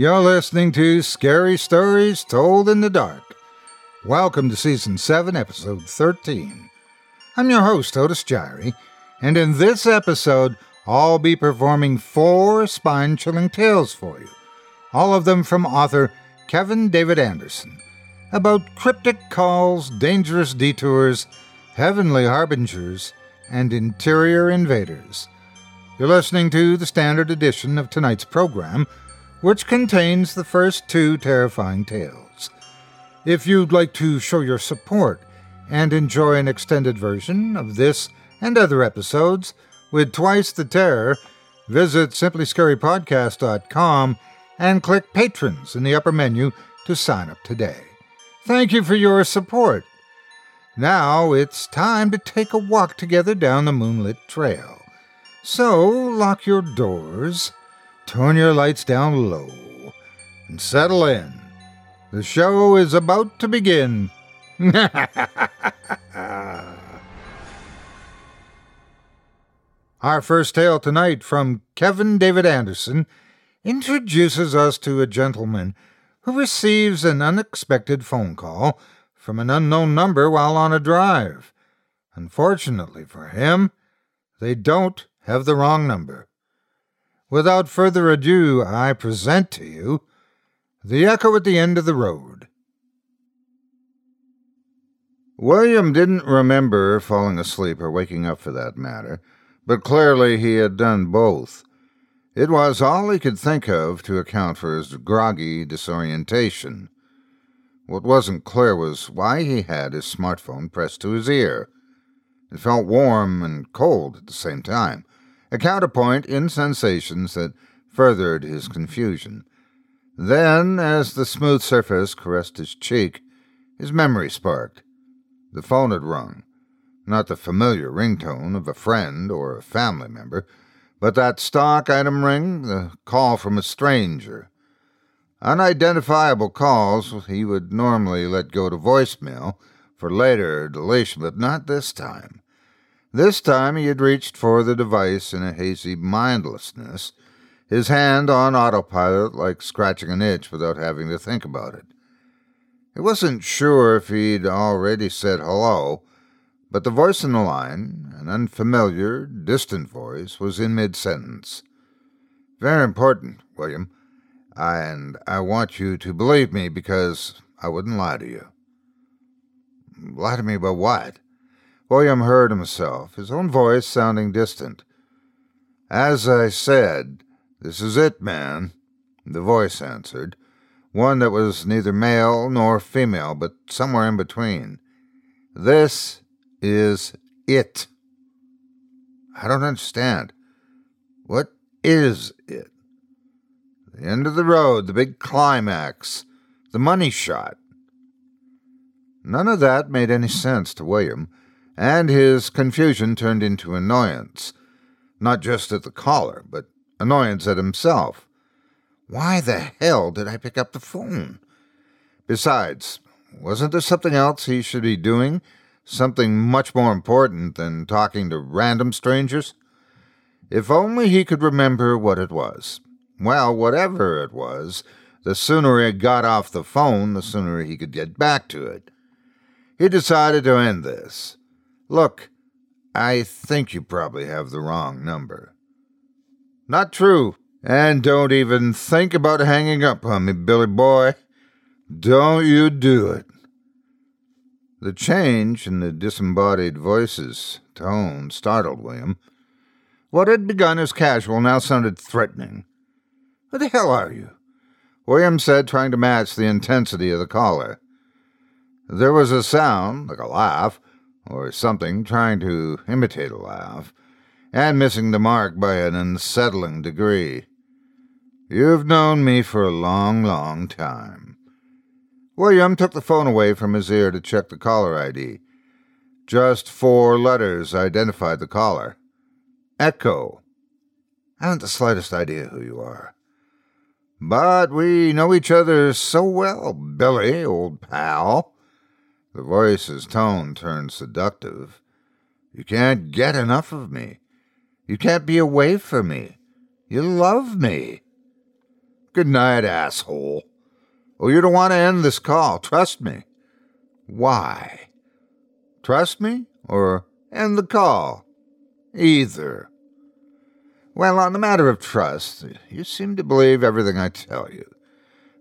You're listening to Scary Stories Told in the Dark. Welcome to Season 7, Episode 13. I'm your host, Otis Jiry, and in this episode, I'll be performing four spine chilling tales for you, all of them from author Kevin David Anderson, about cryptic calls, dangerous detours, heavenly harbingers, and interior invaders. You're listening to the standard edition of tonight's program, which contains the first two terrifying tales. If you'd like to show your support and enjoy an extended version of this and other episodes with twice the terror, visit simplyscarypodcast.com and click Patrons in the upper menu to sign up today. Thank you for your support. Now it's time to take a walk together down the moonlit trail. So lock your doors, turn your lights down low, and settle in. The show is about to begin. Our first tale tonight from Kevin David Anderson introduces us to a gentleman who receives an unexpected phone call from an unknown number while on a drive. Unfortunately for him, they don't have the wrong number. Without further ado, I present to you The Echo at the End of the Road. William didn't remember falling asleep or waking up for that matter, but clearly he had done both. It was all he could think of to account for his groggy disorientation. What wasn't clear was why he had his smartphone pressed to his ear. It felt warm and cold at the same time, a counterpoint in sensations that furthered his confusion. Then, as the smooth surface caressed his cheek, his memory sparked. The phone had rung. Not the familiar ringtone of a friend or a family member, But that stock item ring, the call from a stranger. Unidentifiable calls he would normally let go to voicemail for later deletion, but not this time. This time he had reached for the device in a hazy mindlessness, his hand on autopilot like scratching an itch without having to think about it. He wasn't sure if he'd already said hello, but the voice in the line, an unfamiliar, distant voice, was in mid sentence. Very important, William, and I want you to believe me because I wouldn't lie to you. Lie to me about what? William heard himself, his own voice sounding distant. As I said, this is it, man, the voice answered, one that was neither male nor female, but somewhere in between. This is it? I don't understand. What is it? The end of the road, the big climax, the money shot. None of that made any sense to William, and his confusion turned into annoyance, not just at the caller, but annoyance at himself. Why the hell did I pick up the phone? Besides, wasn't there something else he should be doing something much more important than talking to random strangers? If only he could remember what it was. Well, whatever it was, the sooner he got off the phone, the sooner he could get back to it. He decided to end this. Look, I think you probably have the wrong number. Not true. And don't even think about hanging up on me, Billy boy. Don't you do it. The change in the disembodied voice's tone startled William. What had begun as casual now sounded threatening. Who the hell are you? William said, trying to match the intensity of the caller. There was a sound, like a laugh, or something trying to imitate a laugh, and missing the mark by an unsettling degree. You've known me for a long, long time. William took the phone away from his ear to check the caller ID. Just four letters identified the caller. Echo. I haven't the slightest idea who you are. But we know each other so well, Billy, old pal. The voice's tone turned seductive. You can't get enough of me. You can't be away from me. You love me. Good night, asshole. Oh, you don't want to end this call. Trust me. Why? Trust me or end the call? Either. Well, on the matter of trust, you seem to believe everything I tell you.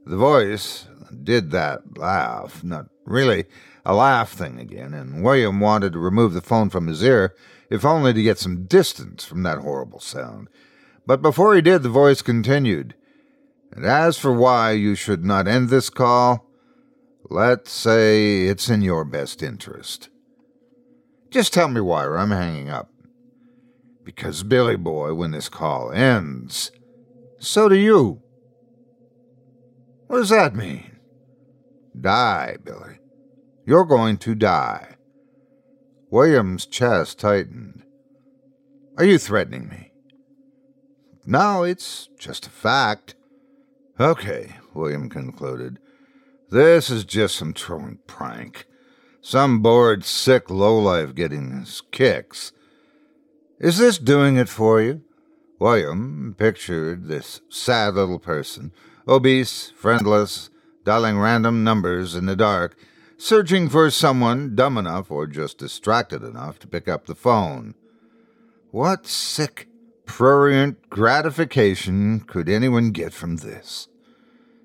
The voice did that laugh, not really a laugh thing again, and William wanted to remove the phone from his ear, if only to get some distance from that horrible sound. But before he did, the voice continued. And as for why you should not end this call, let's say it's in your best interest. Just tell me why, or I'm hanging up. Because, Billy boy, when this call ends, so do you. What does that mean? Die, Billy. You're going to die. William's chest tightened. Are you threatening me? No, it's just a fact. Okay, William concluded. This is just some trolling prank. Some bored, sick lowlife getting his kicks. Is this doing it for you? William pictured this sad little person, obese, friendless, dialing random numbers in the dark, searching for someone dumb enough or just distracted enough to pick up the phone. What sick, prurient gratification could anyone get from this?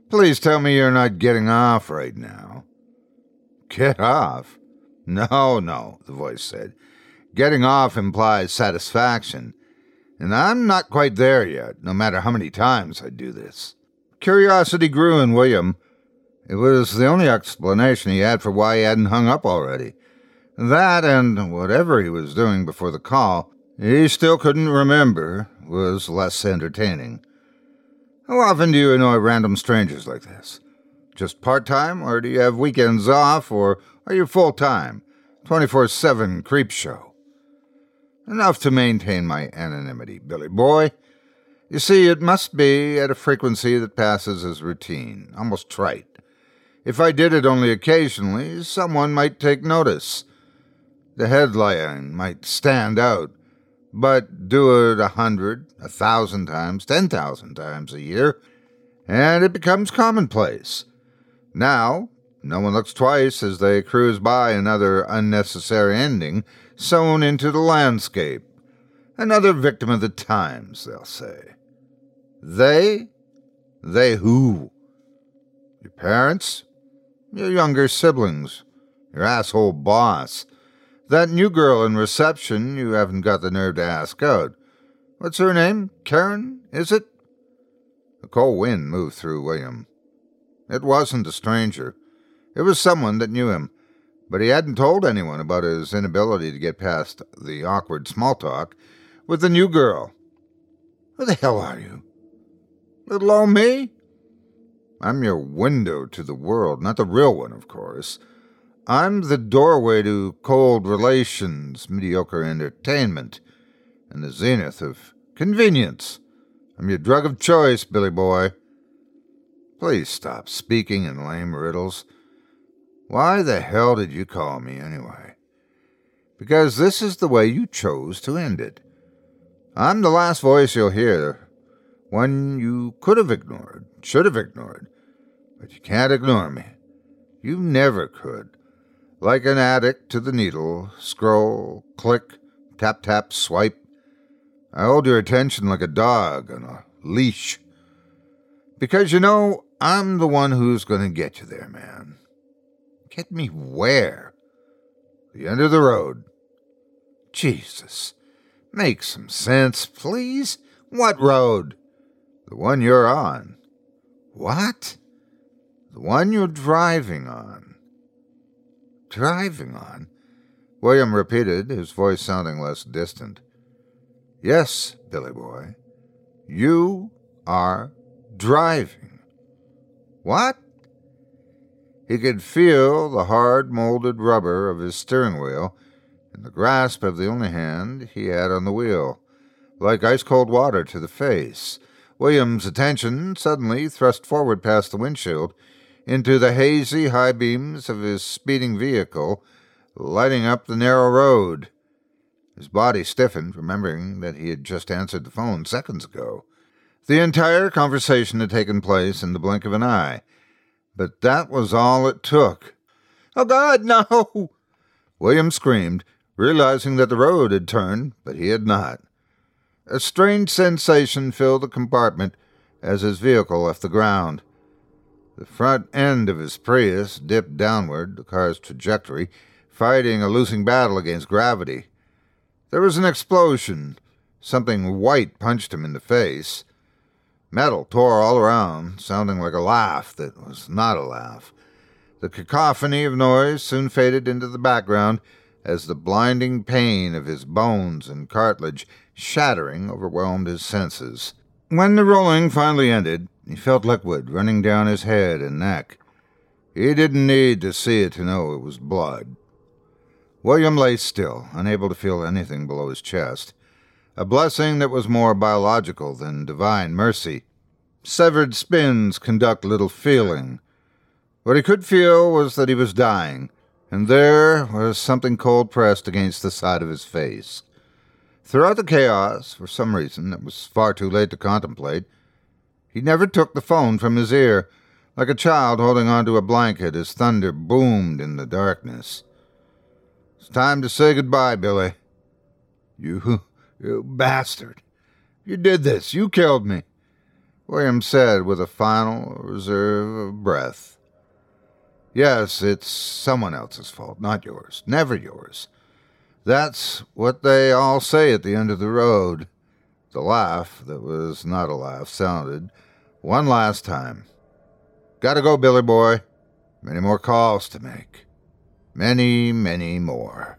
Please tell me you're not getting off right now. Get off? No, no, the voice said. Getting off implies satisfaction, and I'm not quite there yet, no matter how many times I do this. Curiosity grew in William. It was the only explanation he had for why he hadn't hung up already. That and whatever he was doing before the call, he still couldn't remember, was less entertaining. How often do you annoy random strangers like this? Just part time, or do you have weekends off, or are you full time? 24 7 creep show. Enough to maintain my anonymity, Billy boy. You see, it must be at a frequency that passes as routine, almost trite. If I did it only occasionally, someone might take notice. The headline might stand out, but do it a hundred, a thousand times, ten thousand times a year, and it becomes commonplace. Now, no one looks twice as they cruise by another unnecessary ending sewn into the landscape. Another victim of the times, they'll say. They? They who? Your parents? Your younger siblings? Your asshole boss? That new girl in reception you haven't got the nerve to ask out. What's her name? Karen, is it? A cold wind moved through William. It wasn't a stranger. It was someone that knew him, but he hadn't told anyone about his inability to get past the awkward small talk with the new girl. Who the hell are you? Little old me? I'm your window to the world, not the real one, of course. I'm the doorway to cold relations, mediocre entertainment, and the zenith of convenience. I'm your drug of choice, Billy boy. Please stop speaking in lame riddles. Why the hell did you call me anyway? Because this is the way you chose to end it. I'm the last voice you'll hear, one you could have ignored, should have ignored, but you can't ignore me. You never could. Like an addict to the needle, scroll, click, tap tap, swipe. I hold your attention like a dog on a leash. Because you know, I'm the one who's going to get you there, man. Get me where? The end of the road. Jesus. Make some sense, please. What road? The one you're on. What? The one you're driving on. Driving on? William repeated, his voice sounding less distant. Yes, Billy boy. You are driving. What? He could feel the hard molded rubber of his steering wheel in the grasp of the only hand he had on the wheel, like ice cold water to the face. William's attention suddenly thrust forward past the windshield into the hazy high beams of his speeding vehicle, lighting up the narrow road. His body stiffened, remembering that he had just answered the phone seconds ago. The entire conversation had taken place in the blink of an eye. But that was all it took. Oh, God, no! William screamed, realizing that the road had turned, but he had not. A strange sensation filled the compartment as his vehicle left the ground. The front end of his Prius dipped downward, the car's trajectory, fighting a losing battle against gravity. There was an explosion. Something white punched him in the face. Metal tore all around, sounding like a laugh that was not a laugh. The cacophony of noise soon faded into the background as the blinding pain of his bones and cartilage shattering overwhelmed his senses. When the rolling finally ended, he felt liquid running down his head and neck. He didn't need to see it to know it was blood. William lay still, unable to feel anything below his chest a blessing that was more biological than divine mercy. Severed spins conduct little feeling. What he could feel was that he was dying, and there was something cold pressed against the side of his face. Throughout the chaos, for some reason that was far too late to contemplate, he never took the phone from his ear, like a child holding onto a blanket as thunder boomed in the darkness. It's time to say goodbye, Billy. You you bastard. You did this. You killed me. William said with a final reserve of breath. Yes, it's someone else's fault, not yours. Never yours. That's what they all say at the end of the road. The laugh that was not a laugh sounded one last time. Gotta go, Billy boy. Many more calls to make. Many, many more.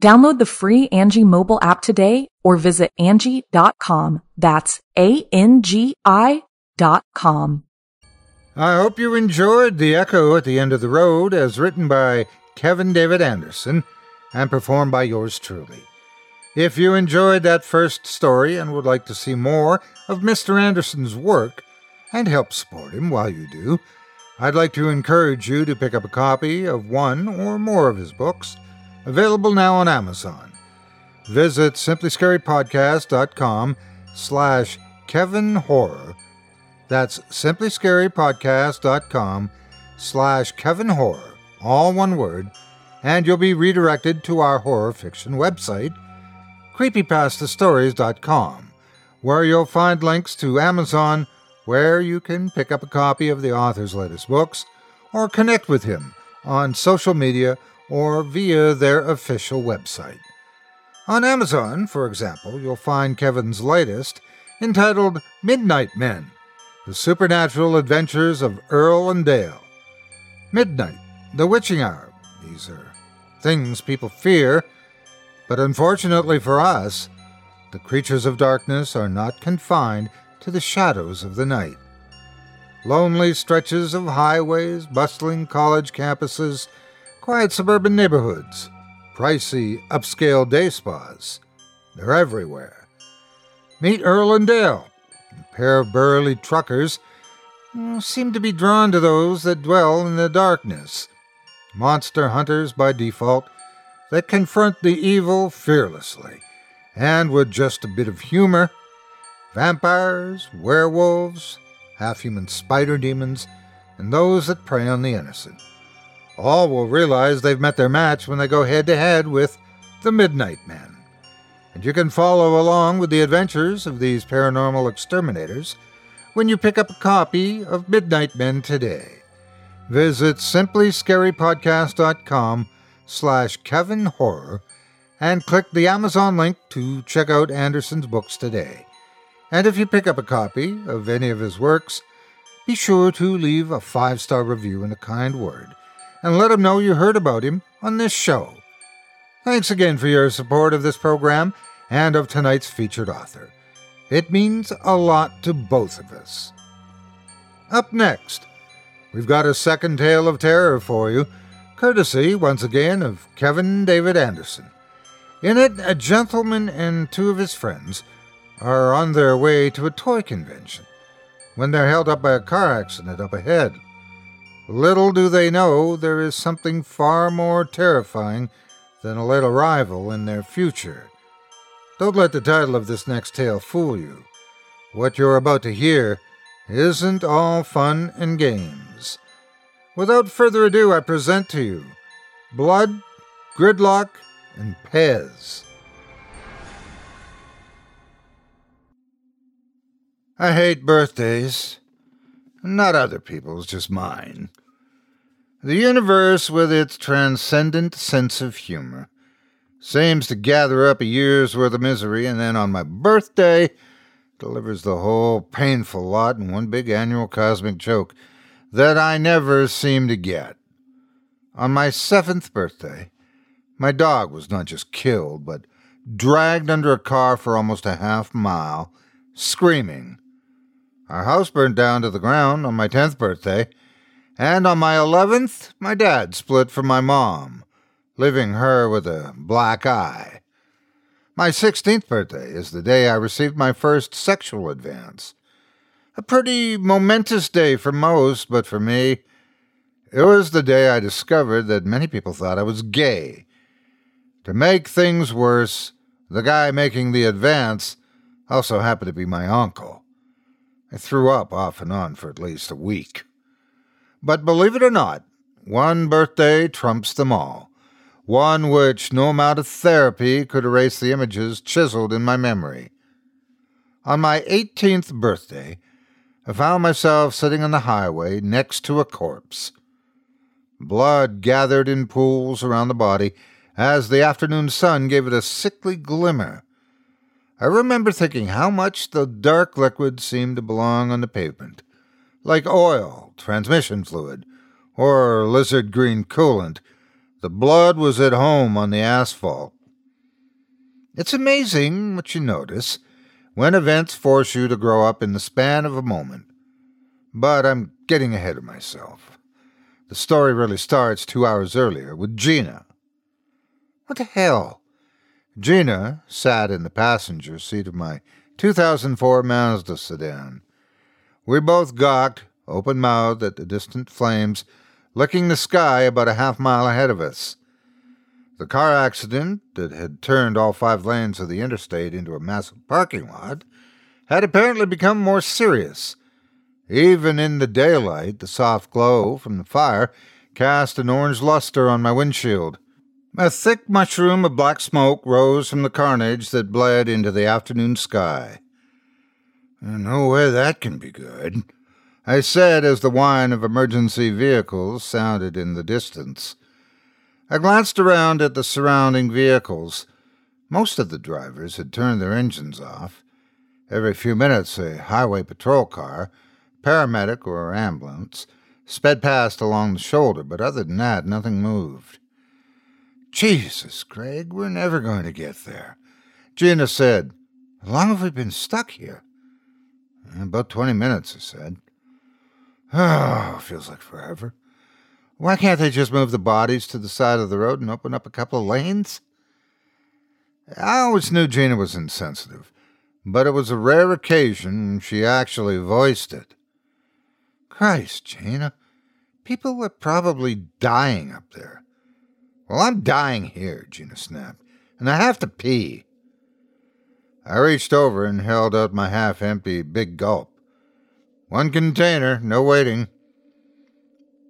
Download the free Angi mobile app today or visit Angi.com. That's A-N-G-I dot com. I hope you enjoyed The Echo at the End of the Road as written by Kevin David Anderson and performed by yours truly. If you enjoyed that first story and would like to see more of Mr. Anderson's work and help support him while you do, I'd like to encourage you to pick up a copy of one or more of his books Available now on Amazon. Visit simplyscarypodcast.com slash Kevin Horror. That's simplyscarypodcast.com slash Kevin Horror, all one word, and you'll be redirected to our horror fiction website, creepypastastories.com, where you'll find links to Amazon, where you can pick up a copy of the author's latest books, or connect with him on social media or via their official website. On Amazon, for example, you'll find Kevin's latest, entitled Midnight Men The Supernatural Adventures of Earl and Dale. Midnight, the witching hour. These are things people fear, but unfortunately for us, the creatures of darkness are not confined to the shadows of the night. Lonely stretches of highways, bustling college campuses, quiet suburban neighborhoods, pricey upscale day spas. They're everywhere. Meet Earl and Dale, a pair of burly truckers who seem to be drawn to those that dwell in the darkness. Monster hunters by default that confront the evil fearlessly and with just a bit of humor. Vampires, werewolves, half human spider demons, and those that prey on the innocent. All will realize they've met their match when they go head to head with the Midnight Men. And you can follow along with the adventures of these paranormal exterminators when you pick up a copy of Midnight Men today. Visit simplyscarypodcast.com slash Kevin Horror and click the Amazon link to check out Anderson's books today. And if you pick up a copy of any of his works, be sure to leave a five star review and a kind word and let him know you heard about him on this show. Thanks again for your support of this program and of tonight's featured author. It means a lot to both of us. Up next, we've got a second tale of terror for you, courtesy, once again, of Kevin David Anderson. In it, a gentleman and two of his friends are on their way to a toy convention when they're held up by a car accident up ahead. Little do they know there is something far more terrifying than a late arrival in their future. Don't let the title of this next tale fool you. What you're about to hear isn't all fun and games. Without further ado, I present to you Blood, Gridlock, and Pez. I hate birthdays. Not other people's, just mine. The universe, with its transcendent sense of humor, seems to gather up a year's worth of misery and then on my birthday delivers the whole painful lot in one big annual cosmic joke that I never seem to get. On my seventh birthday, my dog was not just killed, but dragged under a car for almost a half mile, screaming. Our house burned down to the ground on my tenth birthday, and on my 11th, my dad split from my mom, leaving her with a black eye. My 16th birthday is the day I received my first sexual advance. A pretty momentous day for most, but for me, it was the day I discovered that many people thought I was gay. To make things worse, the guy making the advance also happened to be my uncle. I threw up off and on for at least a week. But believe it or not, one birthday trumps them all. One which no amount of therapy could erase the images chiseled in my memory. On my 18th birthday, I found myself sitting on the highway next to a corpse. Blood gathered in pools around the body as the afternoon sun gave it a sickly glimmer. I remember thinking how much the dark liquid seemed to belong on the pavement, like oil, transmission fluid, or lizard green coolant. The blood was at home on the asphalt. It's amazing what you notice when events force you to grow up in the span of a moment. But I'm getting ahead of myself. The story really starts two hours earlier with Gina. What the hell? Gina sat in the passenger seat of my 2004 Mazda sedan. We both gawked, open mouthed, at the distant flames, licking the sky about a half mile ahead of us. The car accident that had turned all five lanes of the interstate into a massive parking lot had apparently become more serious. Even in the daylight, the soft glow from the fire cast an orange luster on my windshield. A thick mushroom of black smoke rose from the carnage that bled into the afternoon sky. No way that can be good, I said as the whine of emergency vehicles sounded in the distance. I glanced around at the surrounding vehicles. Most of the drivers had turned their engines off. Every few minutes, a highway patrol car, paramedic or ambulance, sped past along the shoulder, but other than that, nothing moved. Jesus, Craig, we're never going to get there. Gina said, How long have we been stuck here? About twenty minutes, I said. Oh, feels like forever. Why can't they just move the bodies to the side of the road and open up a couple of lanes? I always knew Gina was insensitive, but it was a rare occasion when she actually voiced it. Christ, Gina, people were probably dying up there. Well, I'm dying here, Gina snapped, and I have to pee. I reached over and held out my half empty big gulp. One container, no waiting.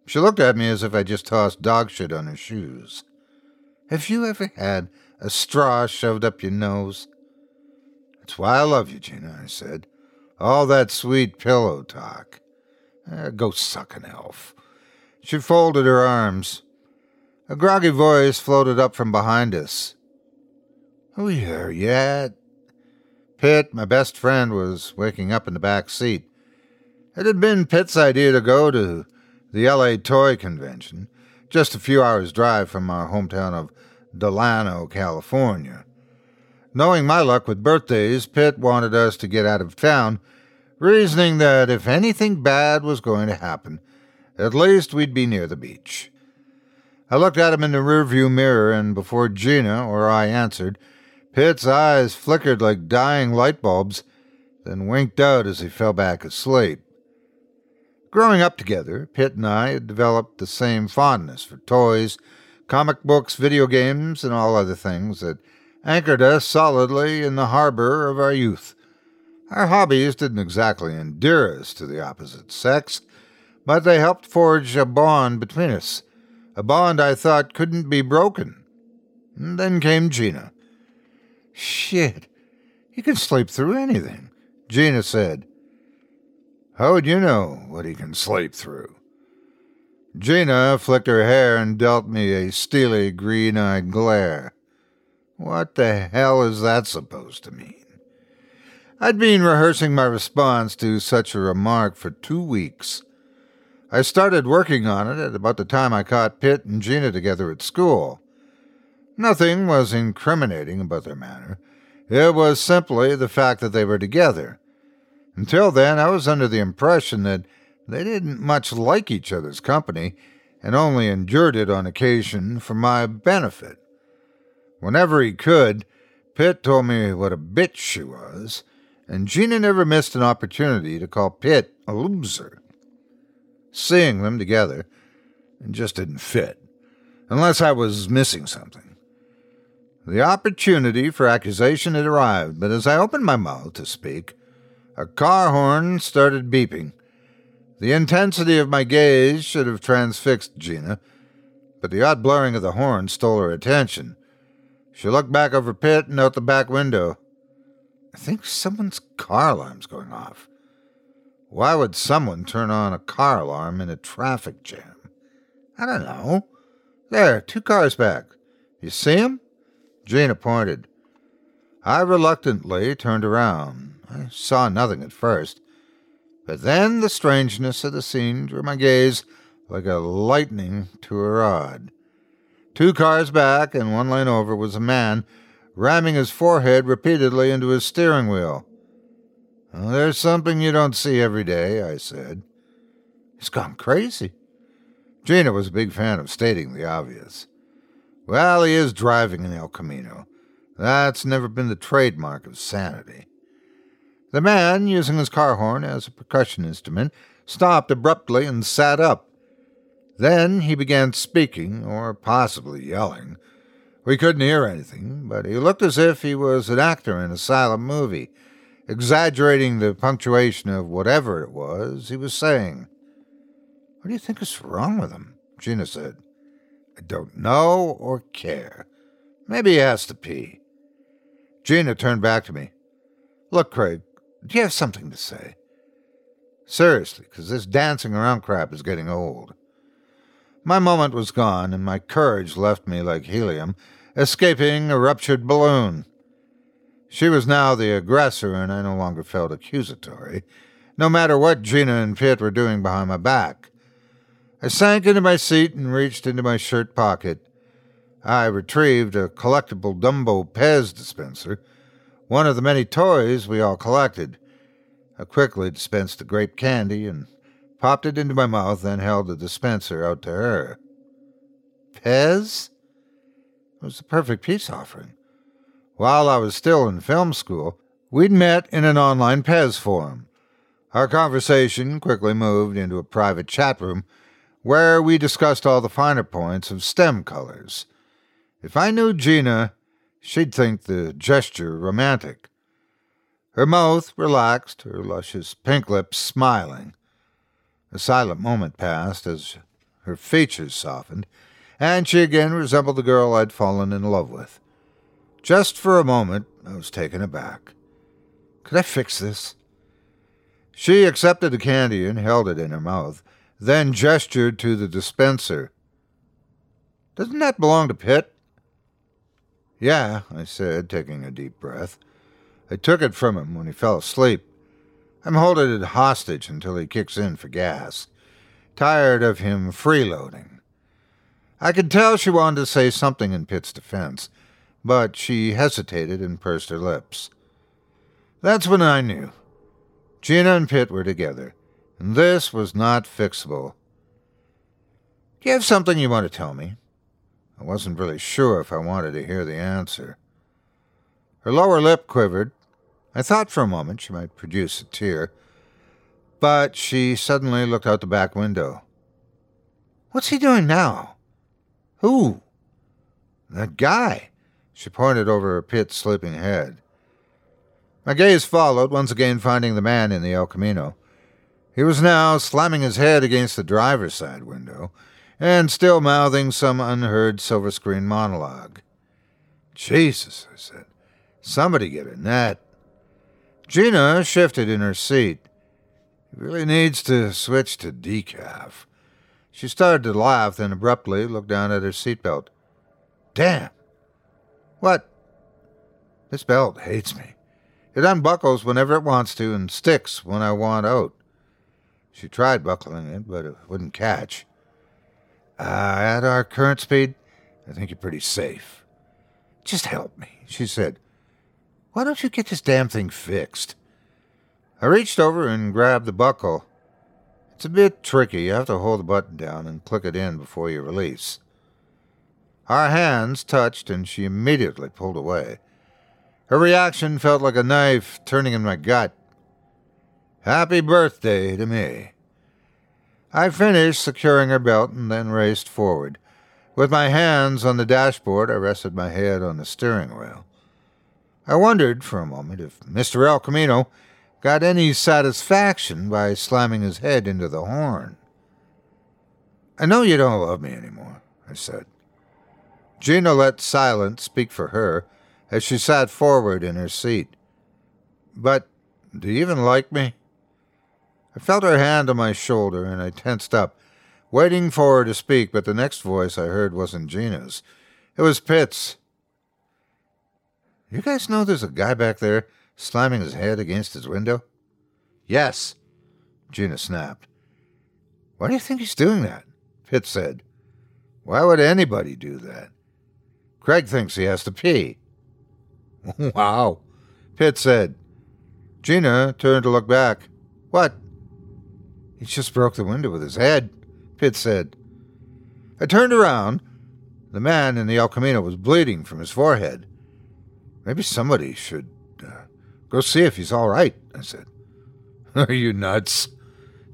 She looked at me as if I just tossed dog shit on her shoes. Have you ever had a straw shoved up your nose? That's why I love you, Gina, I said. All that sweet pillow talk. Eh, go suck an elf. She folded her arms. A groggy voice floated up from behind us. Are we here yet? Pitt, my best friend, was waking up in the back seat. It had been Pitt's idea to go to the LA Toy Convention, just a few hours' drive from our hometown of Delano, California. Knowing my luck with birthdays, Pitt wanted us to get out of town, reasoning that if anything bad was going to happen, at least we'd be near the beach. I looked at him in the rearview mirror, and before Gina or I answered, Pitt's eyes flickered like dying light bulbs, then winked out as he fell back asleep. Growing up together, Pitt and I had developed the same fondness for toys, comic books, video games, and all other things that anchored us solidly in the harbor of our youth. Our hobbies didn't exactly endear us to the opposite sex, but they helped forge a bond between us, a bond I thought couldn't be broken. And then came Gina. Shit, he can sleep through anything, Gina said. How would you know what he can sleep through? Gina flicked her hair and dealt me a steely green eyed glare. What the hell is that supposed to mean? I'd been rehearsing my response to such a remark for two weeks. I started working on it at about the time I caught Pitt and Gina together at school. Nothing was incriminating about their manner. It was simply the fact that they were together. Until then, I was under the impression that they didn't much like each other's company and only endured it on occasion for my benefit. Whenever he could, Pitt told me what a bitch she was, and Gina never missed an opportunity to call Pitt a loser. Seeing them together just didn't fit, unless I was missing something. The opportunity for accusation had arrived, but as I opened my mouth to speak, a car horn started beeping. The intensity of my gaze should have transfixed Gina, but the odd blaring of the horn stole her attention. She looked back over Pitt and out the back window. I think someone's car alarm's going off. Why would someone turn on a car alarm in a traffic jam? I don't know. There, two cars back. You see 'em? Gina pointed. I reluctantly turned around. I saw nothing at first, but then the strangeness of the scene drew my gaze like a lightning to a rod. Two cars back and one lane over was a man ramming his forehead repeatedly into his steering wheel. Well, there's something you don't see every day, I said. He's gone crazy. Gina was a big fan of stating the obvious. Well, he is driving in El Camino. That's never been the trademark of sanity. The man, using his car horn as a percussion instrument, stopped abruptly and sat up. Then he began speaking, or possibly yelling. We couldn't hear anything, but he looked as if he was an actor in a silent movie, exaggerating the punctuation of whatever it was he was saying. What do you think is wrong with him? Gina said. I don't know or care. Maybe he has to pee. Gina turned back to me. Look, Craig, do you have something to say? Seriously, because this dancing around crap is getting old. My moment was gone, and my courage left me like helium, escaping a ruptured balloon. She was now the aggressor, and I no longer felt accusatory, no matter what Gina and Pitt were doing behind my back. I sank into my seat and reached into my shirt pocket. I retrieved a collectible Dumbo Pez dispenser, one of the many toys we all collected. I quickly dispensed the grape candy and popped it into my mouth, then held the dispenser out to her. Pez? It was the perfect peace offering. While I was still in film school, we'd met in an online Pez forum. Our conversation quickly moved into a private chat room where we discussed all the finer points of STEM colors. If I knew Gina, she'd think the gesture romantic. Her mouth relaxed, her luscious pink lips smiling. A silent moment passed as her features softened, and she again resembled the girl I'd fallen in love with. Just for a moment, I was taken aback. Could I fix this? She accepted the candy and held it in her mouth, then gestured to the dispenser. Doesn't that belong to Pitt? Yeah, I said, taking a deep breath. I took it from him when he fell asleep. I'm holding it hostage until he kicks in for gas. Tired of him freeloading. I could tell she wanted to say something in Pitt's defense, but she hesitated and pursed her lips. That's when I knew. Gina and Pitt were together, this was not fixable. Do you have something you want to tell me? I wasn't really sure if I wanted to hear the answer. Her lower lip quivered, I thought for a moment she might produce a tear, but she suddenly looked out the back window. What's he doing now? Who? That guy. She pointed over her Pitt's sleeping head. My gaze followed, once again finding the man in the El Camino. He was now slamming his head against the driver's side window and still mouthing some unheard silver screen monologue. Jesus, I said. Somebody get a net. Gina shifted in her seat. He really needs to switch to decaf. She started to laugh, then abruptly looked down at her seatbelt. Damn! What? This belt hates me. It unbuckles whenever it wants to and sticks when I want out. She tried buckling it, but it wouldn't catch. Uh, at our current speed, I think you're pretty safe. Just help me, she said. Why don't you get this damn thing fixed? I reached over and grabbed the buckle. It's a bit tricky. You have to hold the button down and click it in before you release. Our hands touched, and she immediately pulled away. Her reaction felt like a knife turning in my gut. Happy birthday to me. I finished securing her belt and then raced forward. With my hands on the dashboard, I rested my head on the steering wheel. I wondered for a moment if Mr. El Camino got any satisfaction by slamming his head into the horn. I know you don't love me anymore, I said. Gina let silence speak for her as she sat forward in her seat. But do you even like me? I felt her hand on my shoulder and I tensed up, waiting for her to speak, but the next voice I heard wasn't Gina's. It was Pitt's. You guys know there's a guy back there slamming his head against his window? Yes, Gina snapped. Why do you think he's doing that? Pitt said. Why would anybody do that? Craig thinks he has to pee. wow, Pitt said. Gina turned to look back. What? He just broke the window with his head, Pitt said. I turned around. The man in the El Camino was bleeding from his forehead. Maybe somebody should uh, go see if he's all right, I said. Are you nuts?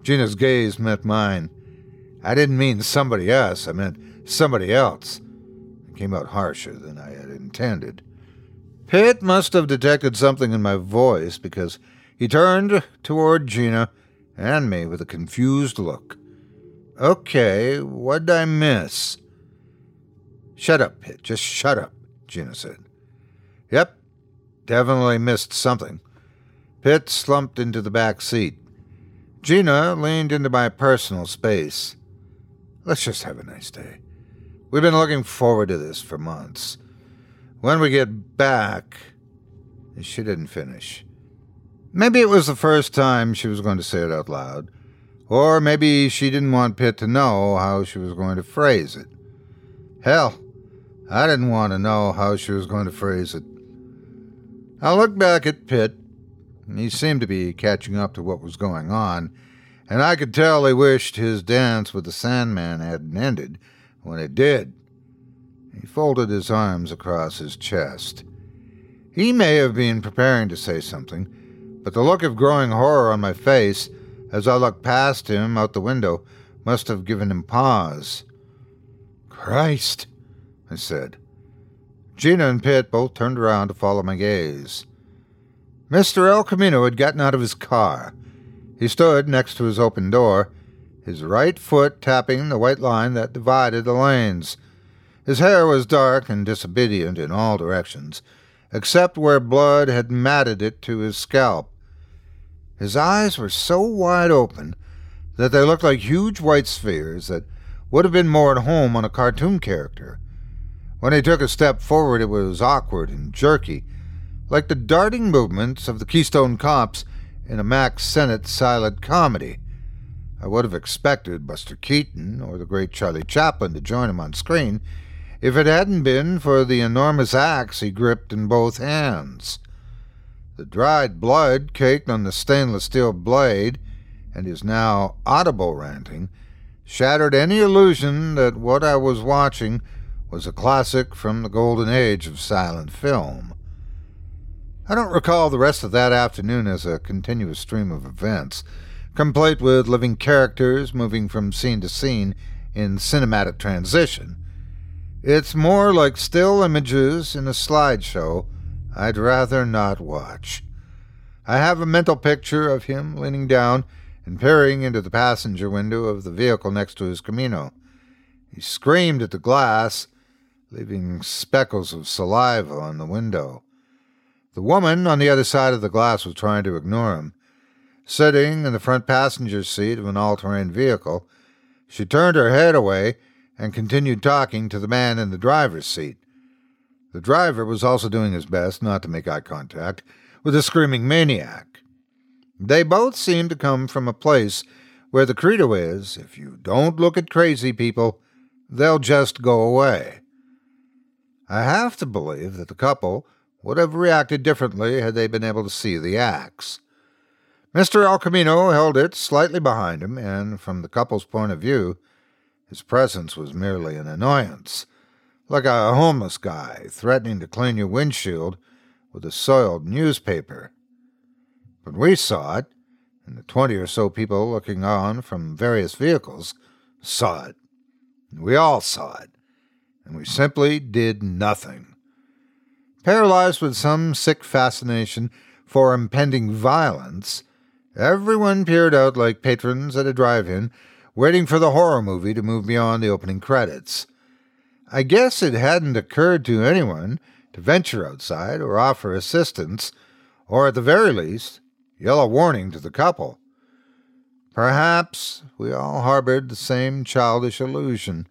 Gina's gaze met mine. I didn't mean somebody else, I meant somebody else. It came out harsher than I had intended. Pitt must have detected something in my voice because he turned toward Gina and me with a confused look. Okay, what'd I miss? Shut up, Pitt. Just shut up, Gina said. Yep, definitely missed something. Pitt slumped into the back seat. Gina leaned into my personal space. Let's just have a nice day. We've been looking forward to this for months. When we get back. She didn't finish. Maybe it was the first time she was going to say it out loud, or maybe she didn't want Pitt to know how she was going to phrase it. Hell, I didn't want to know how she was going to phrase it. I looked back at Pitt. He seemed to be catching up to what was going on, and I could tell he wished his dance with the Sandman hadn't ended when it did. He folded his arms across his chest. He may have been preparing to say something, but the look of growing horror on my face as I looked past him out the window must have given him pause. Christ, I said. Gina and Pitt both turned around to follow my gaze. Mr. El Camino had gotten out of his car. He stood next to his open door, his right foot tapping the white line that divided the lanes. His hair was dark and disobedient in all directions, except where blood had matted it to his scalp. His eyes were so wide open that they looked like huge white spheres that would have been more at home on a cartoon character. When he took a step forward, it was awkward and jerky, like the darting movements of the Keystone Cops in a Mack Sennett silent comedy. I would have expected Buster Keaton or the great Charlie Chaplin to join him on screen if it hadn't been for the enormous axe he gripped in both hands. The dried blood caked on the stainless steel blade, and his now audible ranting, shattered any illusion that what I was watching was a classic from the golden age of silent film. I don't recall the rest of that afternoon as a continuous stream of events, complete with living characters moving from scene to scene in cinematic transition. It's more like still images in a slideshow I'd rather not watch. I have a mental picture of him leaning down and peering into the passenger window of the vehicle next to his Camino. He screamed at the glass leaving speckles of saliva on the window. The woman on the other side of the glass was trying to ignore him. Sitting in the front passenger seat of an all terrain vehicle, she turned her head away and continued talking to the man in the driver's seat. The driver was also doing his best not to make eye contact with the screaming maniac. They both seemed to come from a place where the credo is if you don't look at crazy people, they'll just go away. I have to believe that the couple would have reacted differently had they been able to see the axe. Mr. El Camino held it slightly behind him, and from the couple's point of view, his presence was merely an annoyance, like a homeless guy threatening to clean your windshield with a soiled newspaper. But we saw it, and the twenty or so people looking on from various vehicles saw it. We all saw it, and we simply did nothing. Paralyzed with some sick fascination for impending violence, everyone peered out like patrons at a drive in, waiting for the horror movie to move beyond the opening credits. I guess it hadn't occurred to anyone to venture outside or offer assistance, or at the very least, yell a warning to the couple. Perhaps we all harbored the same childish illusion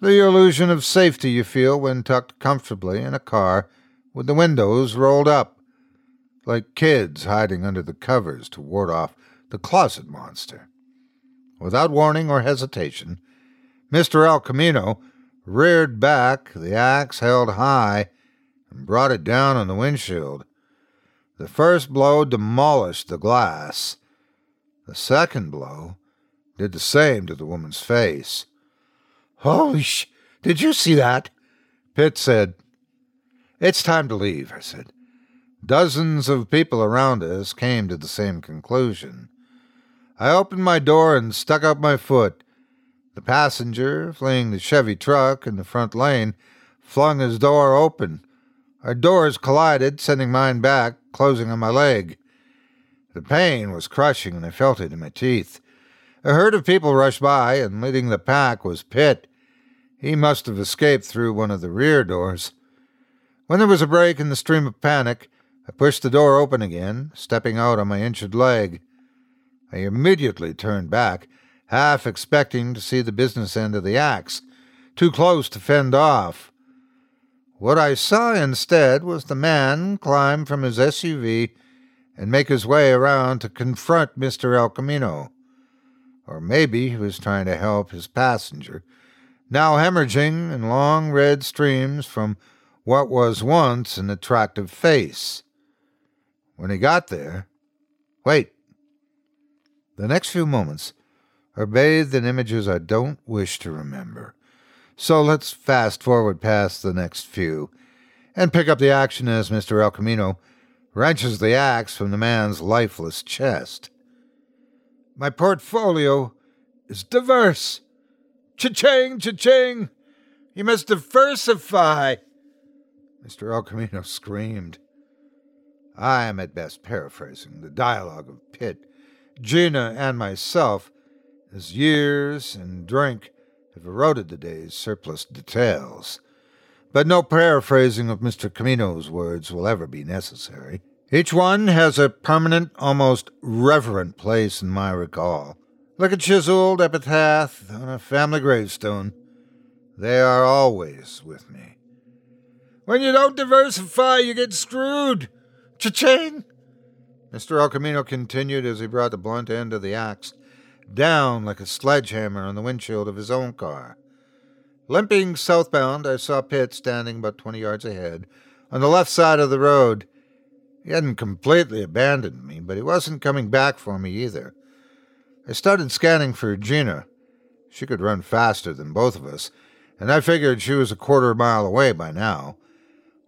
the illusion of safety you feel when tucked comfortably in a car with the windows rolled up, like kids hiding under the covers to ward off the closet monster. Without warning or hesitation, Mr. El Camino reared back, the axe held high, and brought it down on the windshield. The first blow demolished the glass. The second blow did the same to the woman's face. Holy sh! Did you see that? Pitt said. It's time to leave, I said. Dozens of people around us came to the same conclusion. I opened my door and stuck out my foot. The passenger, fleeing the Chevy truck in the front lane, flung his door open. Our doors collided, sending mine back, closing on my leg. The pain was crushing, and I felt it in my teeth. A herd of people rushed by, and leading the pack was Pitt. He must have escaped through one of the rear doors. When there was a break in the stream of panic, I pushed the door open again, stepping out on my injured leg. I immediately turned back, half expecting to see the business end of the axe, too close to fend off. What I saw instead was the man climb from his SUV and make his way around to confront Mr. El Camino. Or maybe he was trying to help his passenger, now hemorrhaging in long red streams from what was once an attractive face. When he got there, wait. The next few moments are bathed in images I don't wish to remember. So let's fast forward past the next few and pick up the action as Mr. El Camino wrenches the axe from the man's lifeless chest. My portfolio is diverse. Cha-ching, cha-ching! You must diversify! Mr. El Camino screamed. I am at best paraphrasing the dialogue of Pitt, Gina, and myself as years and drink have eroded the day's surplus details. But no paraphrasing of Mr. Camino's words will ever be necessary. Each one has a permanent, almost reverent place in my recall, like a chiseled epitaph on a family gravestone. They are always with me. When you don't diversify, you get screwed. Cha-ching! Mr. El Camino continued as he brought the blunt end of the axe down like a sledgehammer on the windshield of his own car. Limping southbound, I saw Pitt standing about twenty yards ahead, on the left side of the road. He hadn't completely abandoned me, but he wasn't coming back for me either. I started scanning for Gina. She could run faster than both of us, and I figured she was a quarter mile away by now.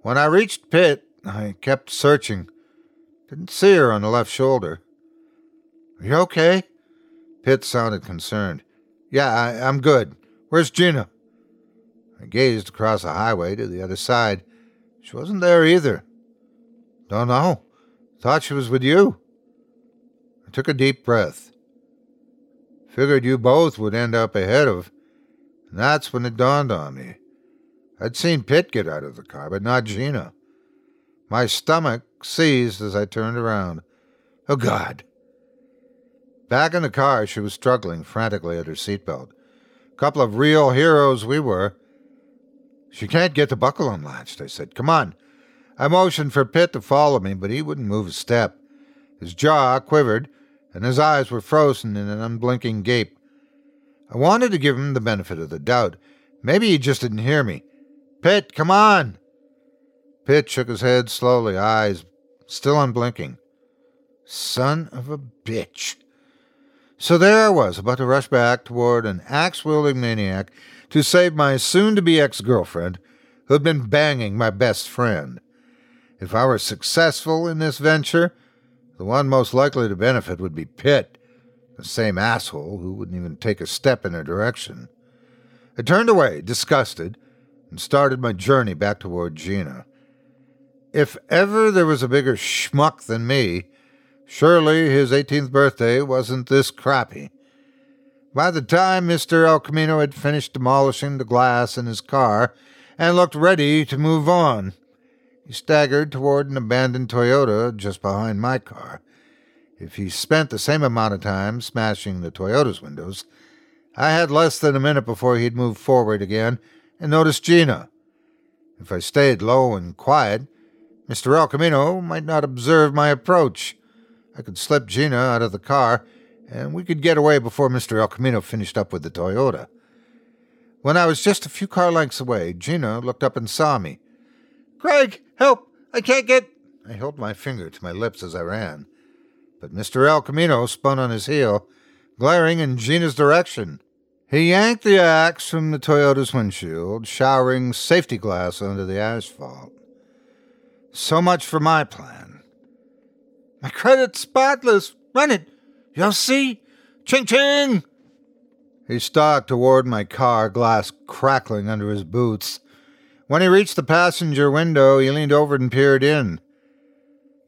When I reached Pitt, I kept searching. Didn't see her on the left shoulder. Are you okay? Pitt sounded concerned. Yeah, I, am good. Where's Gina? I gazed across the highway to the other side. She wasn't there either. Don't know. Thought she was with you. I took a deep breath. Figured you both would end up ahead of. And that's when it dawned on me. I'd seen Pitt get out of the car, but not Gina. My stomach seized as I turned around. Oh, God. Back in the car, she was struggling frantically at her seatbelt. Couple of real heroes we were. She can't get the buckle unlatched, I said. Come on. I motioned for Pitt to follow me, but he wouldn't move a step. His jaw quivered, and his eyes were frozen in an unblinking gape. I wanted to give him the benefit of the doubt. Maybe he just didn't hear me. Pitt, come on! Pitt shook his head slowly, eyes still unblinking. Son of a bitch. So there I was, about to rush back toward an axe wielding maniac to save my soon to be ex girlfriend, who had been banging my best friend. If I were successful in this venture, the one most likely to benefit would be Pitt, the same asshole who wouldn't even take a step in her direction. I turned away, disgusted, and started my journey back toward Gina. If ever there was a bigger schmuck than me, surely his 18th birthday wasn't this crappy. By the time Mr. El Camino had finished demolishing the glass in his car and looked ready to move on, he staggered toward an abandoned Toyota just behind my car. If he spent the same amount of time smashing the Toyota's windows, I had less than a minute before he'd move forward again and notice Gina. If I stayed low and quiet, Mr. El Camino might not observe my approach. I could slip Gina out of the car, and we could get away before Mr. El Camino finished up with the Toyota. When I was just a few car lengths away, Gina looked up and saw me. Craig, help! I can't get. I held my finger to my lips as I ran. But Mr. El Camino spun on his heel, glaring in Gina's direction. He yanked the axe from the Toyota's windshield, showering safety glass onto the asphalt. So much for my plan. My credit's spotless. Run it. You'll see. Ching ching! He stalked toward my car, glass crackling under his boots. When he reached the passenger window, he leaned over and peered in.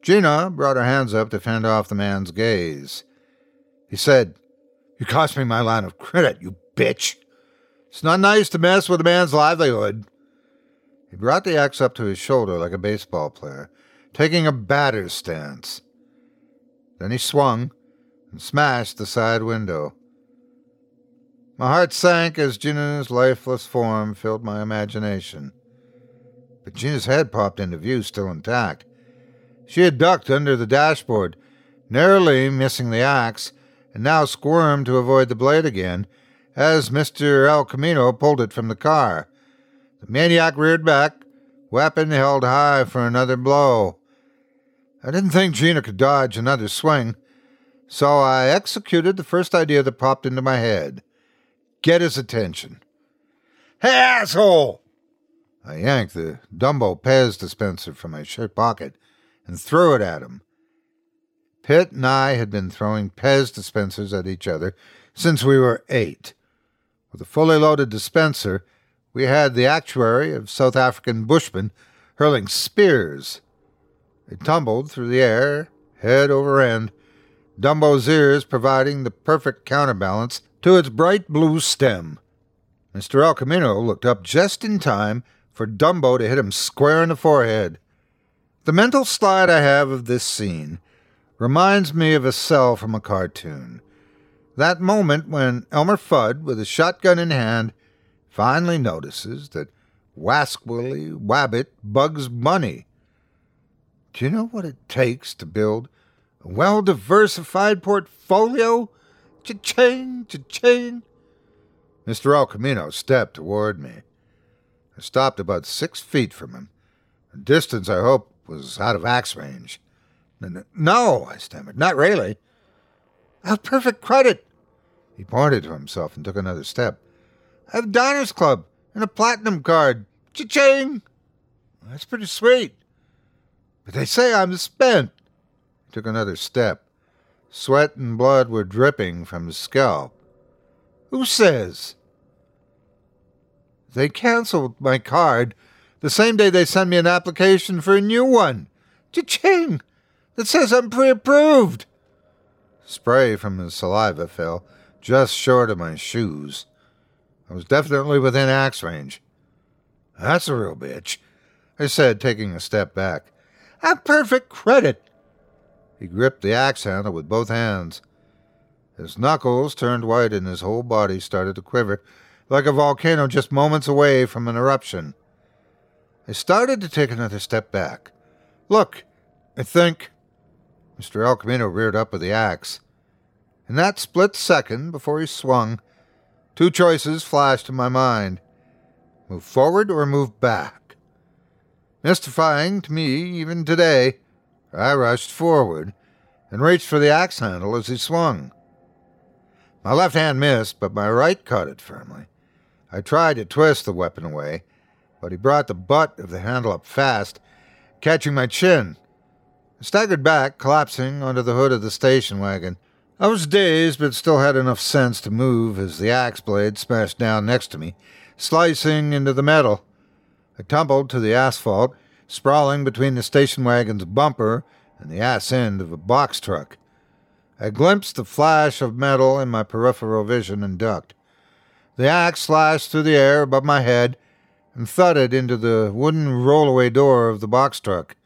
Gina brought her hands up to fend off the man's gaze. He said, You cost me my line of credit, you bitch. It's not nice to mess with a man's livelihood. He brought the axe up to his shoulder like a baseball player, taking a batter's stance. Then he swung and smashed the side window. My heart sank as Gina's lifeless form filled my imagination but Gina's head popped into view, still intact. She had ducked under the dashboard, narrowly missing the axe, and now squirmed to avoid the blade again as Mr. El Camino pulled it from the car. The maniac reared back, weapon held high for another blow. I didn't think Gina could dodge another swing, so I executed the first idea that popped into my head get his attention. Hey, asshole! I yanked the Dumbo Pez dispenser from my shirt pocket and threw it at him. Pitt and I had been throwing Pez dispensers at each other since we were eight. With a fully loaded dispenser, we had the actuary of South African bushmen hurling spears. They tumbled through the air, head over end, Dumbo's ears providing the perfect counterbalance to its bright blue stem. Mr. El Camino looked up just in time for Dumbo to hit him square in the forehead. The mental slide I have of this scene reminds me of a cell from a cartoon. That moment when Elmer Fudd, with a shotgun in hand, finally notices that Wasquilly Wabbit Bugs Bunny. Do you know what it takes to build a well diversified portfolio? Cha-ching, cha-ching. Mr. El Camino stepped toward me. I stopped about six feet from him. The distance, I hope, was out of axe range. No, I stammered, not really. Have perfect credit. He pointed to himself and took another step. I have a Diners Club and a Platinum card. Cha-ching! That's pretty sweet. But they say I'm spent. He took another step. Sweat and blood were dripping from his scalp. Who says? They canceled my card the same day they sent me an application for a new one. Cha-ching! That says I'm pre-approved. Spray from his saliva fell just short of my shoes. I was definitely within axe range. That's a real bitch, I said, taking a step back. Have perfect credit. He gripped the axe handle with both hands. His knuckles turned white and his whole body started to quiver like a volcano just moments away from an eruption. I started to take another step back. Look, I think. Mr. El Camino reared up with the axe. In that split second before he swung, two choices flashed in my mind move forward or move back. Mystifying to me even today, I rushed forward and reached for the axe handle as he swung. My left hand missed, but my right caught it firmly. I tried to twist the weapon away, but he brought the butt of the handle up fast, catching my chin. I staggered back, collapsing under the hood of the station wagon. I was dazed, but still had enough sense to move as the axe blade smashed down next to me, slicing into the metal. I tumbled to the asphalt, sprawling between the station wagon's bumper and the ass end of a box truck. I glimpsed the flash of metal in my peripheral vision and ducked. The axe slashed through the air above my head and thudded into the wooden rollaway door of the box truck.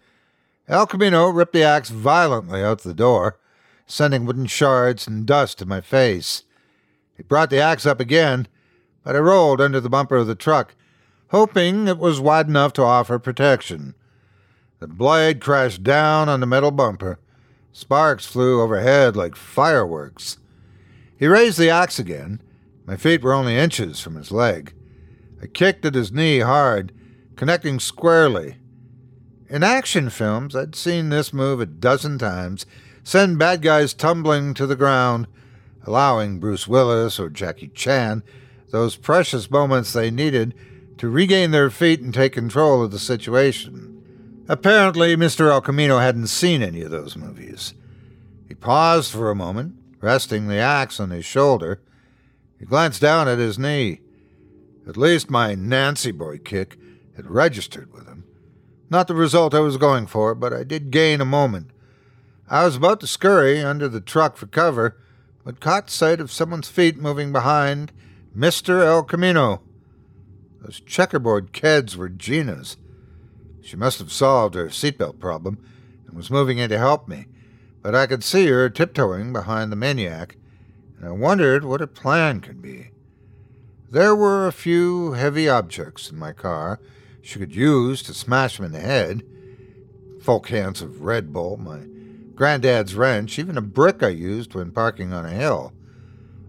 El Camino ripped the axe violently out the door, sending wooden shards and dust in my face. He brought the axe up again, but I rolled under the bumper of the truck, hoping it was wide enough to offer protection. The blade crashed down on the metal bumper. Sparks flew overhead like fireworks. He raised the axe again. My feet were only inches from his leg. I kicked at his knee hard, connecting squarely. In action films, I'd seen this move a dozen times send bad guys tumbling to the ground, allowing Bruce Willis or Jackie Chan those precious moments they needed to regain their feet and take control of the situation. Apparently, Mr. El Camino hadn't seen any of those movies. He paused for a moment, resting the axe on his shoulder. He glanced down at his knee. At least my Nancy boy kick had registered with him. Not the result I was going for, but I did gain a moment. I was about to scurry under the truck for cover, but caught sight of someone's feet moving behind Mr. El Camino. Those checkerboard keds were Gina's. She must have solved her seatbelt problem and was moving in to help me, but I could see her tiptoeing behind the maniac, and I wondered what her plan could be. There were a few heavy objects in my car she could use to smash him in the head full cans of Red Bull, my granddad's wrench, even a brick I used when parking on a hill.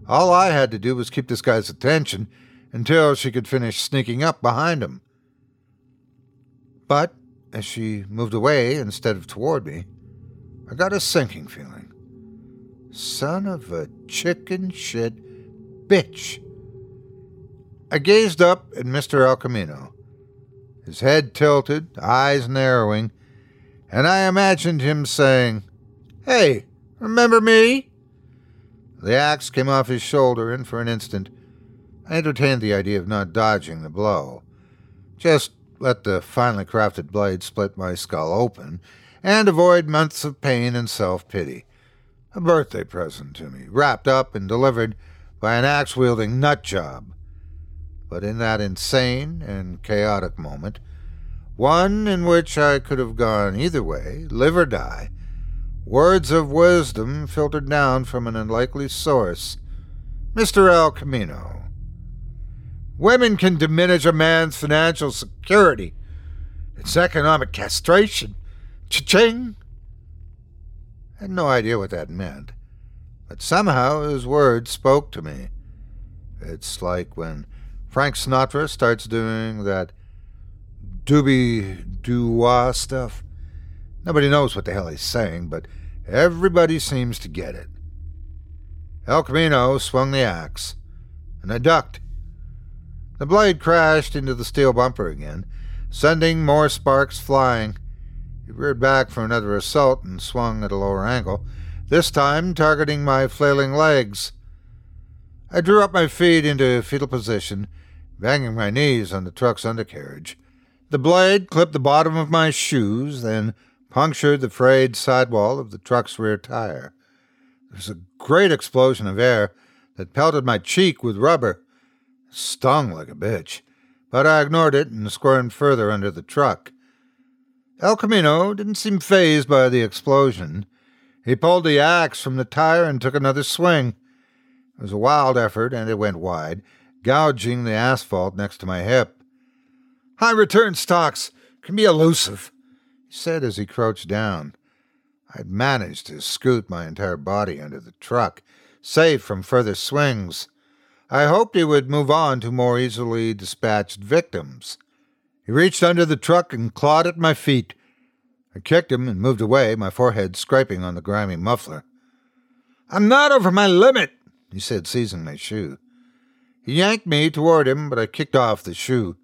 All I had to do was keep this guy's attention until she could finish sneaking up behind him. But as she moved away instead of toward me, I got a sinking feeling. Son of a chicken shit bitch. I gazed up at Mr. El Camino, his head tilted, eyes narrowing, and I imagined him saying, Hey, remember me? The axe came off his shoulder, and for an instant I entertained the idea of not dodging the blow. Just let the finely crafted blade split my skull open and avoid months of pain and self pity. A birthday present to me, wrapped up and delivered by an axe wielding nut job. But in that insane and chaotic moment, one in which I could have gone either way, live or die, words of wisdom filtered down from an unlikely source. Mr. El Camino. Women can diminish a man's financial security. It's economic castration. Cha-ching! I had no idea what that meant, but somehow his words spoke to me. It's like when Frank Sinatra starts doing that doobie doo wah stuff. Nobody knows what the hell he's saying, but everybody seems to get it. El Camino swung the axe, and I ducked. The blade crashed into the steel bumper again, sending more sparks flying. He reared back for another assault and swung at a lower angle, this time targeting my flailing legs. I drew up my feet into fetal position banging my knees on the truck's undercarriage. The blade clipped the bottom of my shoes, then punctured the frayed sidewall of the truck's rear tire. There was a great explosion of air that pelted my cheek with rubber. Stung like a bitch, but I ignored it and squirmed further under the truck. El Camino didn't seem fazed by the explosion. He pulled the axe from the tire and took another swing. It was a wild effort, and it went wide, gouging the asphalt next to my hip. High return stocks can be elusive, he said as he crouched down. I'd managed to scoot my entire body under the truck, safe from further swings. I hoped he would move on to more easily dispatched victims. He reached under the truck and clawed at my feet. I kicked him and moved away, my forehead scraping on the grimy muffler. I'm not over my limit, he said, seizing my shoe. He yanked me toward him, but I kicked off the shoe.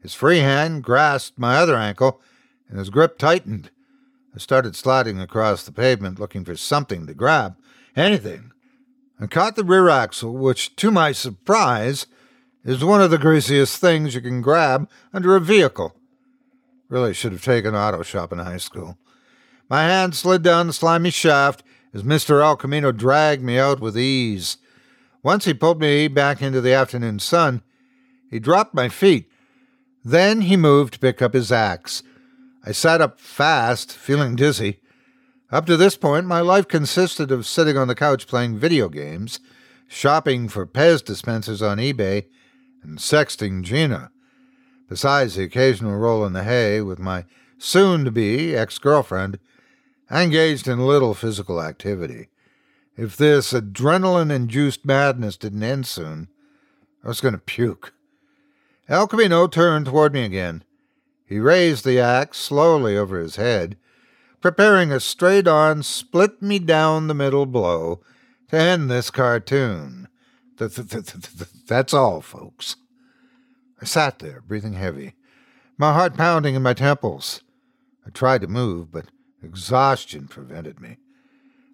His free hand grasped my other ankle, and his grip tightened. I started sliding across the pavement looking for something to grab, anything. I caught the rear axle, which, to my surprise, is one of the greasiest things you can grab under a vehicle. Really should have taken auto shop in high school. My hand slid down the slimy shaft as Mr. El Camino dragged me out with ease. Once he pulled me back into the afternoon sun, he dropped my feet. Then he moved to pick up his axe. I sat up fast, feeling dizzy. Up to this point, my life consisted of sitting on the couch playing video games, shopping for Pez dispensers on eBay, and sexting Gina. Besides the occasional roll in the hay with my soon to be ex girlfriend, I engaged in little physical activity. If this adrenaline induced madness didn't end soon, I was going to puke. El Camino turned toward me again. He raised the axe slowly over his head, preparing a straight on, split me down the middle blow to end this cartoon. That's all, folks. I sat there, breathing heavy, my heart pounding in my temples. I tried to move, but exhaustion prevented me.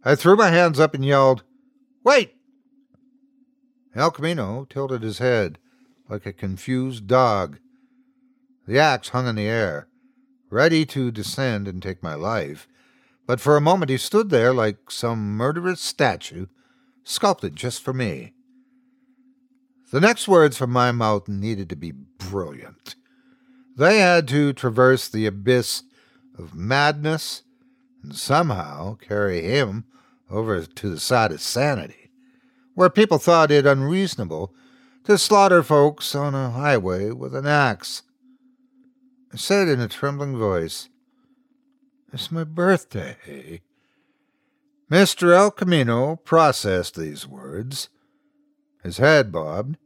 I threw my hands up and yelled, Wait! El Camino tilted his head like a confused dog the axe hung in the air, ready to descend and take my life, but for a moment he stood there like some murderous statue, sculpted just for me. The next words from my mouth needed to be brilliant. They had to traverse the abyss of madness and somehow carry him over to the side of sanity, where people thought it unreasonable to slaughter folks on a highway with an axe. Said in a trembling voice, It's my birthday. Mr. El Camino processed these words. His head bobbed,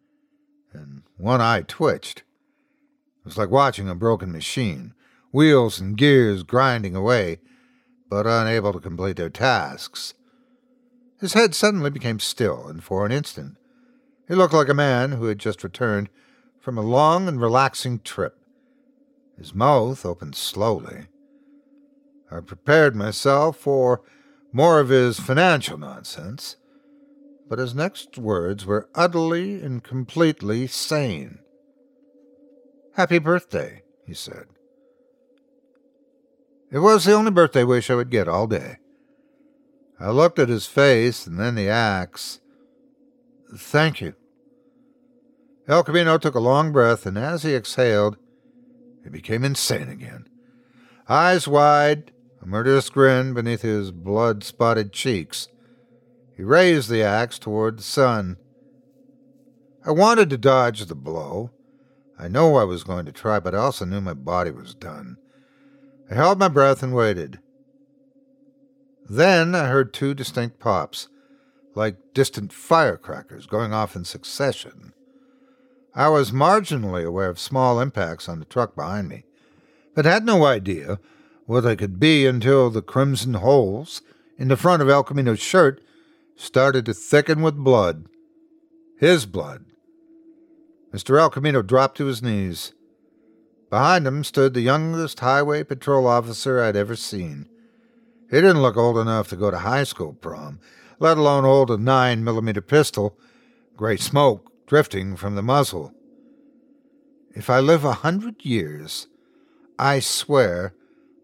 and one eye twitched. It was like watching a broken machine, wheels and gears grinding away, but unable to complete their tasks. His head suddenly became still, and for an instant he looked like a man who had just returned from a long and relaxing trip. His mouth opened slowly. I prepared myself for more of his financial nonsense, but his next words were utterly and completely sane. Happy birthday, he said. It was the only birthday wish I would get all day. I looked at his face and then the axe. Thank you. El Camino took a long breath, and as he exhaled, he became insane again. Eyes wide, a murderous grin beneath his blood spotted cheeks. He raised the axe toward the sun. I wanted to dodge the blow. I know I was going to try, but I also knew my body was done. I held my breath and waited. Then I heard two distinct pops, like distant firecrackers going off in succession. I was marginally aware of small impacts on the truck behind me, but had no idea what they could be until the crimson holes in the front of El Camino's shirt started to thicken with blood. His blood. Mr. El Camino dropped to his knees. Behind him stood the youngest highway patrol officer I'd ever seen. He didn't look old enough to go to high school prom, let alone hold a 9 millimeter pistol. Great smoke drifting from the muzzle. If I live a hundred years, I swear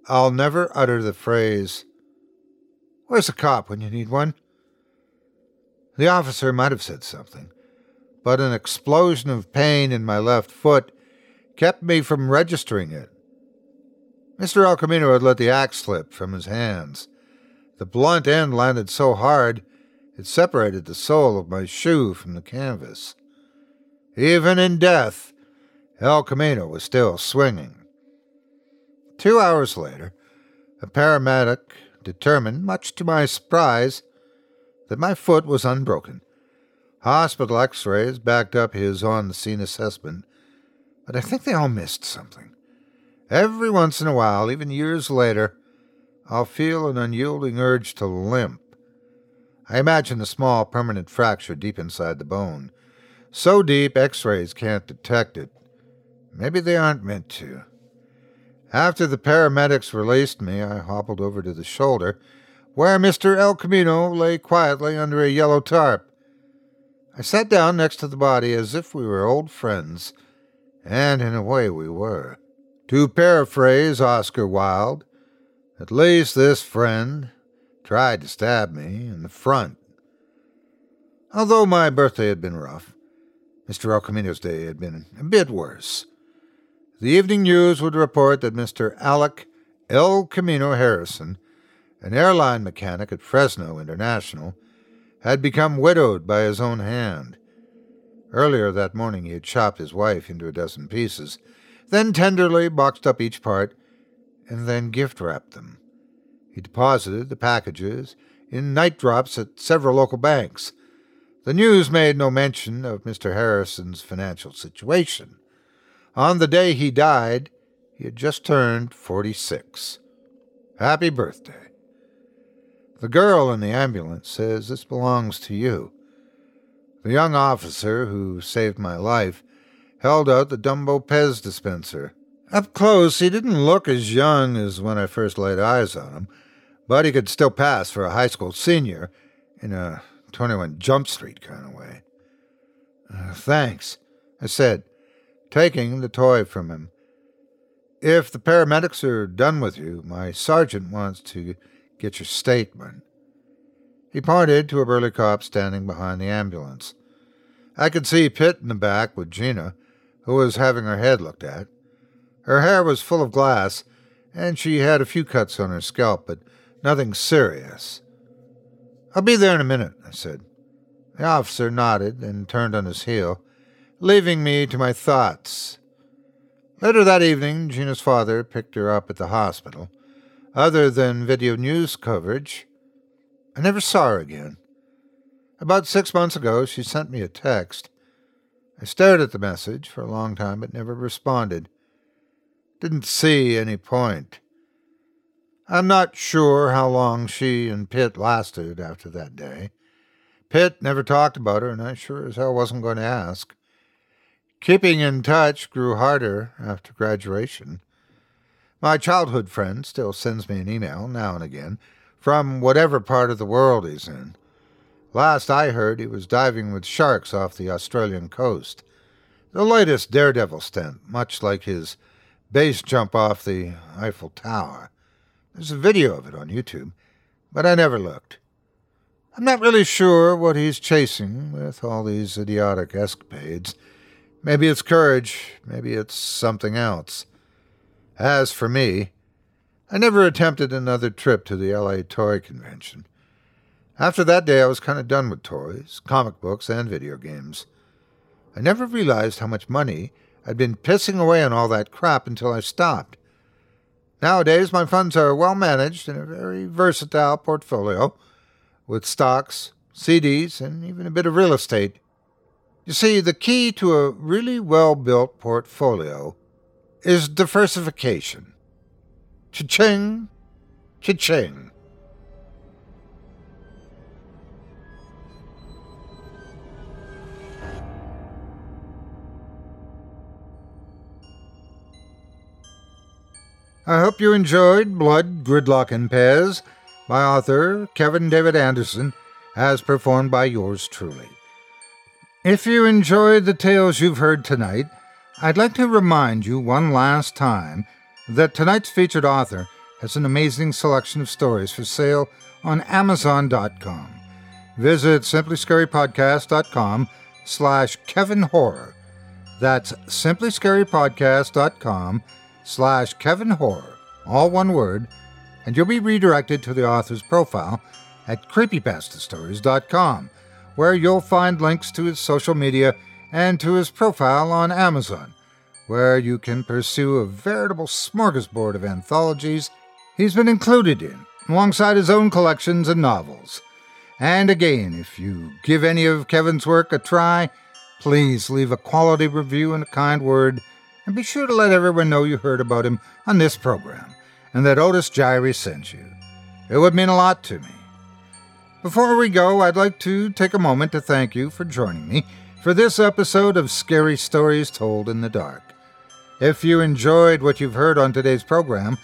I'll never utter the phrase, Where's a cop when you need one? The officer might have said something, but an explosion of pain in my left foot kept me from registering it. Mr. El Camino had let the axe slip from his hands. The blunt end landed so hard it separated the sole of my shoe from the canvas. Even in death, El Camino was still swinging. Two hours later, a paramedic determined, much to my surprise, that my foot was unbroken. Hospital x rays backed up his on the scene assessment, but I think they all missed something. Every once in a while, even years later, I'll feel an unyielding urge to limp. I imagine a small permanent fracture deep inside the bone, so deep x rays can't detect it. Maybe they aren't meant to. After the paramedics released me, I hobbled over to the shoulder, where Mr. El Camino lay quietly under a yellow tarp. I sat down next to the body as if we were old friends, and in a way we were. To paraphrase Oscar Wilde, at least this friend tried to stab me in the front. Although my birthday had been rough, Mr. El Camino's day had been a bit worse. The evening news would report that Mr. Alec El Camino Harrison, an airline mechanic at Fresno International, had become widowed by his own hand. Earlier that morning he had chopped his wife into a dozen pieces, then tenderly boxed up each part, and then gift wrapped them. He deposited the packages in night drops at several local banks. The news made no mention of Mr. Harrison's financial situation. On the day he died, he had just turned 46. Happy birthday. The girl in the ambulance says this belongs to you. The young officer who saved my life held out the Dumbo Pez dispenser. Up close, he didn't look as young as when I first laid eyes on him, but he could still pass for a high school senior in a 21 Jump Street kind of way. Uh, thanks, I said, taking the toy from him. If the paramedics are done with you, my sergeant wants to get your statement. He pointed to a burly cop standing behind the ambulance. I could see Pitt in the back with Gina, who was having her head looked at. Her hair was full of glass, and she had a few cuts on her scalp, but nothing serious. I'll be there in a minute, I said. The officer nodded and turned on his heel leaving me to my thoughts. Later that evening, Gina's father picked her up at the hospital. Other than video news coverage, I never saw her again. About six months ago, she sent me a text. I stared at the message for a long time but never responded. Didn't see any point. I'm not sure how long she and Pitt lasted after that day. Pitt never talked about her, and I sure as hell wasn't going to ask. Keeping in touch grew harder after graduation. My childhood friend still sends me an email now and again from whatever part of the world he's in. Last I heard, he was diving with sharks off the Australian coast. The latest daredevil stunt, much like his base jump off the Eiffel Tower. There's a video of it on YouTube, but I never looked. I'm not really sure what he's chasing with all these idiotic escapades. Maybe it's courage, maybe it's something else. As for me, I never attempted another trip to the LA Toy Convention. After that day, I was kind of done with toys, comic books, and video games. I never realized how much money I'd been pissing away on all that crap until I stopped. Nowadays, my funds are well managed in a very versatile portfolio, with stocks, CDs, and even a bit of real estate. You see, the key to a really well built portfolio is diversification. Cha-ching, cha-ching. I hope you enjoyed Blood, Gridlock, and Pez by author Kevin David Anderson, as performed by yours truly. If you enjoyed the tales you've heard tonight, I'd like to remind you one last time that tonight's featured author has an amazing selection of stories for sale on Amazon.com. Visit simplyscarypodcast.com slash Kevin Horror. That's simplyscarypodcast.com slash Kevin Horror, all one word, and you'll be redirected to the author's profile at creepypastastories.com where you'll find links to his social media and to his profile on Amazon, where you can pursue a veritable smorgasbord of anthologies he's been included in, alongside his own collections and novels. And again, if you give any of Kevin's work a try, please leave a quality review and a kind word, and be sure to let everyone know you heard about him on this program and that Otis Jiry sent you. It would mean a lot to me. Before we go, I'd like to take a moment to thank you for joining me for this episode of Scary Stories Told in the Dark. If you enjoyed what you've heard on today's program,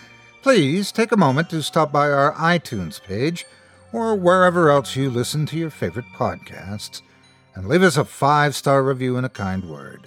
please take a moment to stop by our iTunes page or wherever else you listen to your favorite podcasts and leave us a five star review and a kind word.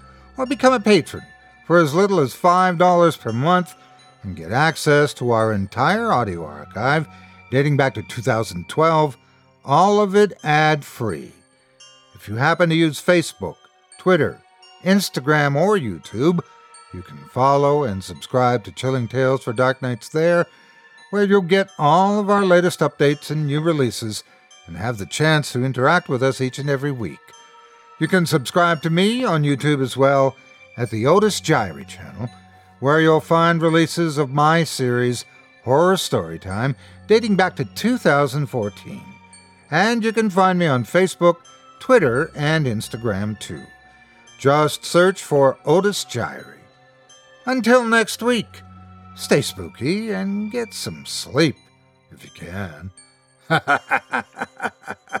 or become a patron for as little as $5 per month and get access to our entire audio archive dating back to 2012, all of it ad free. If you happen to use Facebook, Twitter, Instagram, or YouTube, you can follow and subscribe to Chilling Tales for Dark Nights there, where you'll get all of our latest updates and new releases and have the chance to interact with us each and every week. You can subscribe to me on YouTube as well at the Otis Jiry channel, where you'll find releases of my series, Horror Storytime, dating back to 2014. And you can find me on Facebook, Twitter, and Instagram too. Just search for Otis Jiry. Until next week, stay spooky and get some sleep if you can.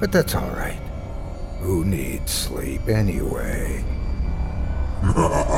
But that's all right. Who needs sleep anyway?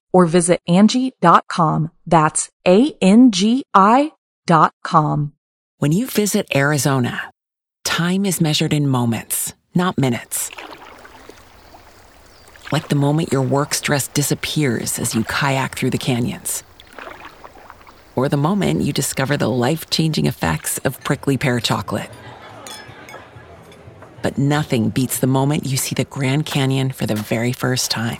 or visit Angi.com. That's A-N-G-I dot com. When you visit Arizona, time is measured in moments, not minutes. Like the moment your work stress disappears as you kayak through the canyons. Or the moment you discover the life-changing effects of prickly pear chocolate but nothing beats the moment you see the Grand Canyon for the very first time.